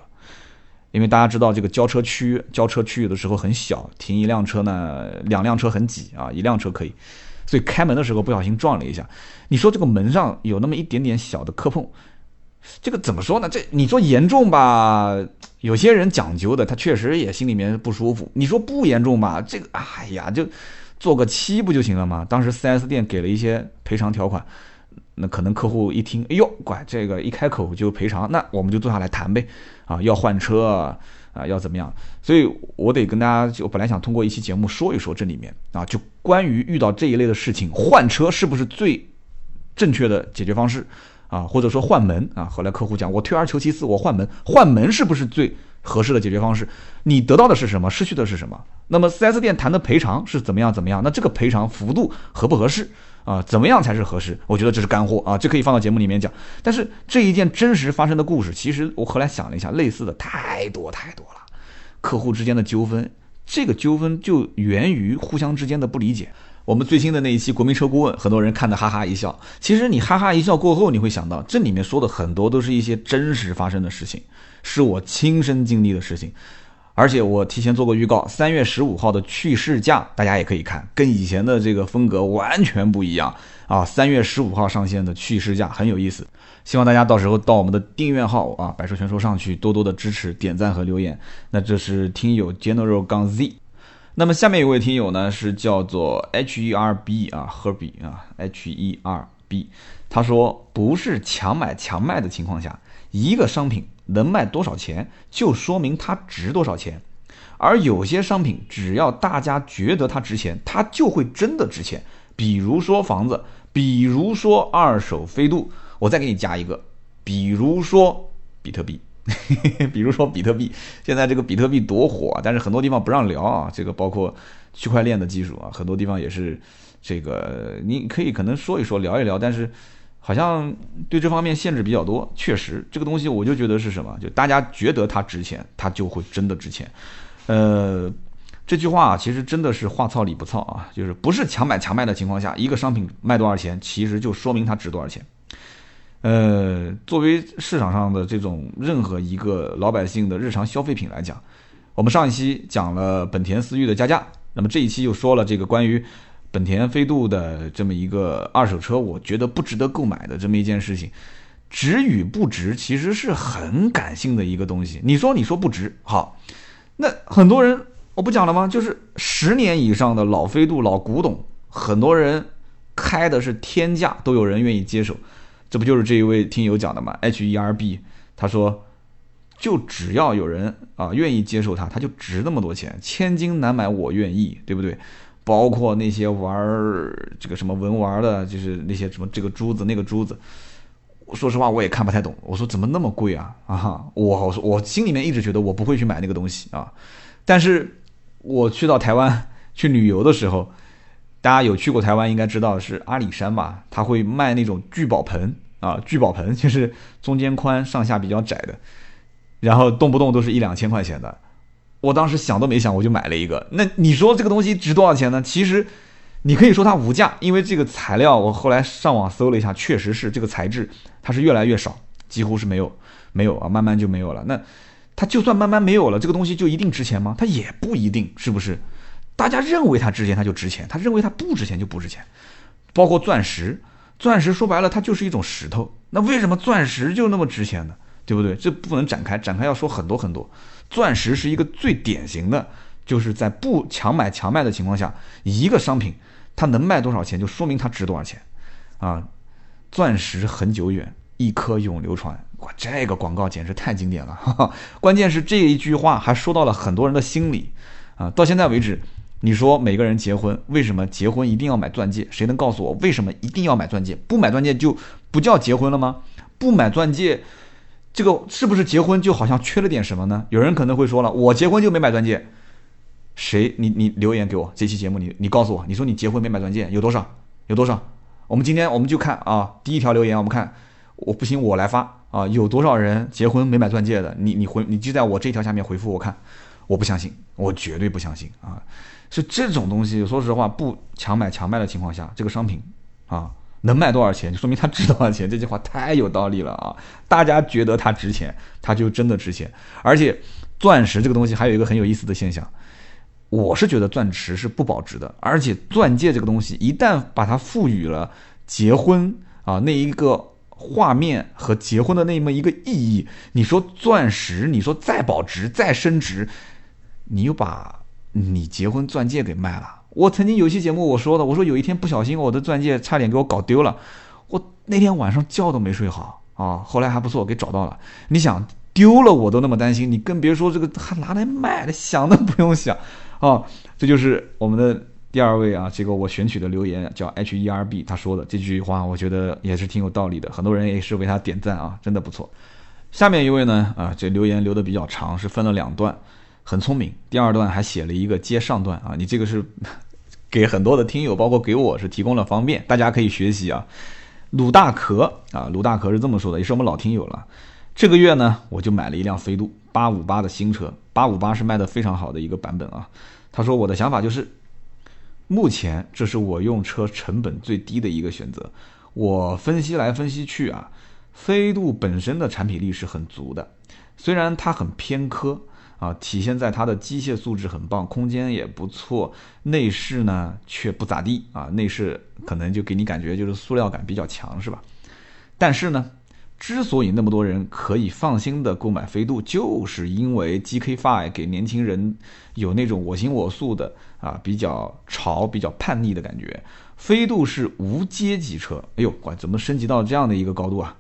因为大家知道这个交车区交车区域的时候很小，停一辆车呢，两辆车很挤啊，一辆车可以，所以开门的时候不小心撞了一下。你说这个门上有那么一点点小的磕碰，这个怎么说呢？这你说严重吧，有些人讲究的，他确实也心里面不舒服。你说不严重吧，这个哎呀，就做个漆不就行了吗？当时 4S 店给了一些赔偿条款。那可能客户一听，哎呦，乖，这个一开口就赔偿，那我们就坐下来谈呗，啊，要换车啊，要怎么样？所以我得跟大家，就本来想通过一期节目说一说这里面啊，就关于遇到这一类的事情，换车是不是最正确的解决方式啊？或者说换门啊？后来客户讲，我退而求其次，我换门，换门是不是最合适的解决方式？你得到的是什么？失去的是什么？那么 4S 店谈的赔偿是怎么样？怎么样？那这个赔偿幅度合不合适？啊，怎么样才是合适？我觉得这是干货啊，这可以放到节目里面讲。但是这一件真实发生的故事，其实我后来想了一下，类似的太多太多了。客户之间的纠纷，这个纠纷就源于互相之间的不理解。我们最新的那一期国民车顾问，很多人看的哈哈一笑。其实你哈哈一笑过后，你会想到这里面说的很多都是一些真实发生的事情，是我亲身经历的事情。而且我提前做过预告，三月十五号的去试驾，大家也可以看，跟以前的这个风格完全不一样啊！三月十五号上线的去试驾很有意思，希望大家到时候到我们的订阅号啊，百车全说上去多多的支持、点赞和留言。那这是听友 General 杠 Z，那么下面一位听友呢是叫做 H E R B 啊，Herb 啊，H E R B，他说不是强买强卖的情况下，一个商品。能卖多少钱，就说明它值多少钱。而有些商品，只要大家觉得它值钱，它就会真的值钱。比如说房子，比如说二手飞度，我再给你加一个，比如说比特币，比如说比特币。现在这个比特币多火啊，但是很多地方不让聊啊。这个包括区块链的技术啊，很多地方也是这个，你可以可能说一说，聊一聊，但是。好像对这方面限制比较多，确实这个东西我就觉得是什么，就大家觉得它值钱，它就会真的值钱。呃，这句话其实真的是话糙理不糙啊，就是不是强买强卖的情况下，一个商品卖多少钱，其实就说明它值多少钱。呃，作为市场上的这种任何一个老百姓的日常消费品来讲，我们上一期讲了本田思域的加价，那么这一期又说了这个关于。本田飞度的这么一个二手车，我觉得不值得购买的这么一件事情，值与不值其实是很感性的一个东西。你说你说不值，好，那很多人我不讲了吗？就是十年以上的老飞度老古董，很多人开的是天价，都有人愿意接受。这不就是这一位听友讲的吗？H E R B，他说，就只要有人啊愿意接受它，它就值那么多钱，千金难买我愿意，对不对？包括那些玩这个什么文玩的，就是那些什么这个珠子那个珠子，说实话我也看不太懂。我说怎么那么贵啊？啊，我我心里面一直觉得我不会去买那个东西啊。但是我去到台湾去旅游的时候，大家有去过台湾应该知道是阿里山吧？他会卖那种聚宝盆啊，聚宝盆就是中间宽上下比较窄的，然后动不动都是一两千块钱的。我当时想都没想，我就买了一个。那你说这个东西值多少钱呢？其实，你可以说它无价，因为这个材料我后来上网搜了一下，确实是这个材质它是越来越少，几乎是没有没有啊，慢慢就没有了。那它就算慢慢没有了，这个东西就一定值钱吗？它也不一定，是不是？大家认为它值钱，它就值钱；他认为它不值钱，就不值钱。包括钻石，钻石说白了它就是一种石头，那为什么钻石就那么值钱呢？对不对？这不能展开，展开要说很多很多。钻石是一个最典型的，就是在不强买强卖的情况下，一个商品。它能卖多少钱，就说明它值多少钱，啊，钻石恒久远，一颗永流传。哇，这个广告简直太经典了。哈 哈关键是这一句话还说到了很多人的心里，啊，到现在为止，你说每个人结婚，为什么结婚一定要买钻戒？谁能告诉我为什么一定要买钻戒？不买钻戒就不叫结婚了吗？不买钻戒，这个是不是结婚就好像缺了点什么呢？有人可能会说了，我结婚就没买钻戒。谁？你你留言给我这期节目，你你告诉我，你说你结婚没买钻戒有多少？有多少？我们今天我们就看啊，第一条留言我们看，我不行我来发啊，有多少人结婚没买钻戒的？你你回你就在我这条下面回复我看，我不相信，我绝对不相信啊！是这种东西，说实话不强买强卖的情况下，这个商品啊能卖多少钱，就说明它值多少钱。这句话太有道理了啊！大家觉得它值钱，它就真的值钱。而且钻石这个东西还有一个很有意思的现象。我是觉得钻石是不保值的，而且钻戒这个东西一旦把它赋予了结婚啊那一个画面和结婚的那么一个意义，你说钻石，你说再保值再升值，你又把你结婚钻戒给卖了。我曾经有期节目我说的，我说有一天不小心我的钻戒差点给我搞丢了，我那天晚上觉都没睡好啊，后来还不错给找到了。你想丢了我都那么担心，你更别说这个还拿来卖了，想都不用想。啊，这就是我们的第二位啊，这个我选取的留言叫 H E R B，他说的这句话，我觉得也是挺有道理的，很多人也是为他点赞啊，真的不错。下面一位呢，啊，这留言留的比较长，是分了两段，很聪明。第二段还写了一个接上段啊，你这个是给很多的听友，包括给我是提供了方便，大家可以学习啊。鲁大壳啊，鲁大壳是这么说的，也是我们老听友了。这个月呢，我就买了一辆飞度八五八的新车，八五八是卖的非常好的一个版本啊。他说我的想法就是，目前这是我用车成本最低的一个选择。我分析来分析去啊，飞度本身的产品力是很足的，虽然它很偏科啊，体现在它的机械素质很棒，空间也不错，内饰呢却不咋地啊，内饰可能就给你感觉就是塑料感比较强，是吧？但是呢。之所以那么多人可以放心的购买飞度，就是因为 GK5 给年轻人有那种我行我素的啊，比较潮、比较叛逆的感觉。飞度是无阶级车，哎呦，管怎么升级到这样的一个高度啊？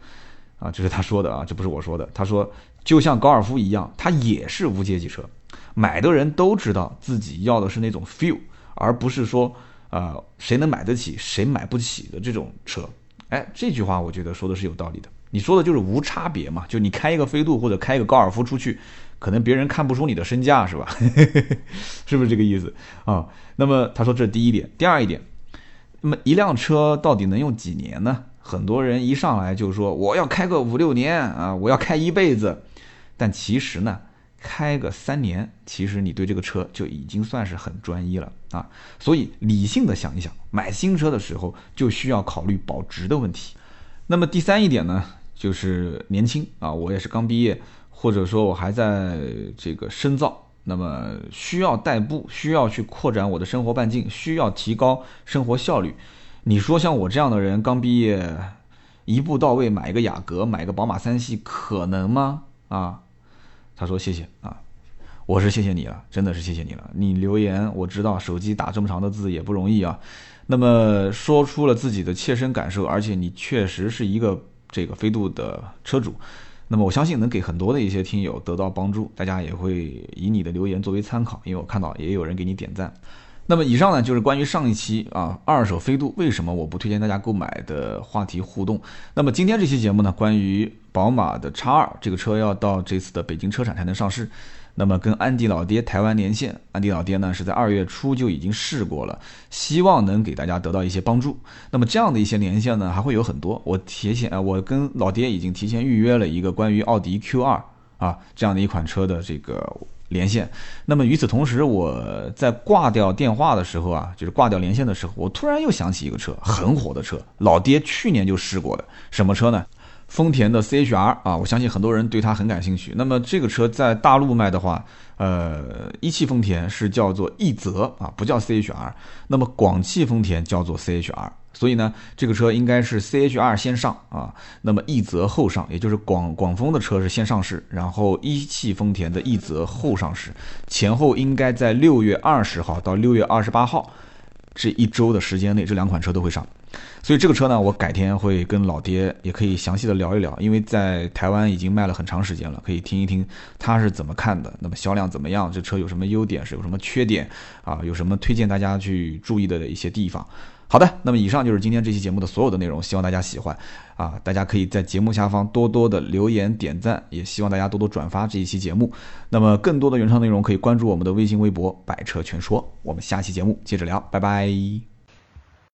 啊，这是他说的啊，这不是我说的。他说，就像高尔夫一样，它也是无阶级车，买的人都知道自己要的是那种 feel，而不是说啊谁能买得起谁买不起的这种车。哎，这句话我觉得说的是有道理的。你说的就是无差别嘛？就你开一个飞度或者开一个高尔夫出去，可能别人看不出你的身价是吧？是不是这个意思啊？那么他说这是第一点，第二一点，那么一辆车到底能用几年呢？很多人一上来就说我要开个五六年啊，我要开一辈子。但其实呢，开个三年，其实你对这个车就已经算是很专一了啊。所以理性的想一想，买新车的时候就需要考虑保值的问题。那么第三一点呢，就是年轻啊，我也是刚毕业，或者说我还在这个深造，那么需要代步，需要去扩展我的生活半径，需要提高生活效率。你说像我这样的人刚毕业，一步到位买一个雅阁，买个宝马三系，可能吗？啊，他说谢谢啊，我是谢谢你了，真的是谢谢你了。你留言我知道，手机打这么长的字也不容易啊。那么说出了自己的切身感受，而且你确实是一个这个飞度的车主，那么我相信能给很多的一些听友得到帮助，大家也会以你的留言作为参考，因为我看到也有人给你点赞。那么以上呢就是关于上一期啊二手飞度为什么我不推荐大家购买的话题互动。那么今天这期节目呢，关于宝马的叉二这个车要到这次的北京车展才能上市。那么跟安迪老爹台湾连线，安迪老爹呢是在二月初就已经试过了，希望能给大家得到一些帮助。那么这样的一些连线呢还会有很多，我提前呃我跟老爹已经提前预约了一个关于奥迪 Q 二啊这样的一款车的这个连线。那么与此同时，我在挂掉电话的时候啊，就是挂掉连线的时候，我突然又想起一个车，很火的车，老爹去年就试过的，什么车呢？丰田的 CHR 啊，我相信很多人对它很感兴趣。那么这个车在大陆卖的话，呃，一汽丰田是叫做奕泽啊，不叫 CHR。那么广汽丰田叫做 CHR。所以呢，这个车应该是 CHR 先上啊，那么奕泽后上，也就是广广丰的车是先上市，然后一汽丰田的奕泽后上市，前后应该在六月二十号到六月二十八号这一周的时间内，这两款车都会上。所以这个车呢，我改天会跟老爹也可以详细的聊一聊，因为在台湾已经卖了很长时间了，可以听一听他是怎么看的，那么销量怎么样，这车有什么优点，是有什么缺点啊，有什么推荐大家去注意的一些地方。好的，那么以上就是今天这期节目的所有的内容，希望大家喜欢啊！大家可以在节目下方多多的留言点赞，也希望大家多多转发这一期节目。那么更多的原创内容可以关注我们的微信微博“百车全说”。我们下期节目接着聊，拜拜。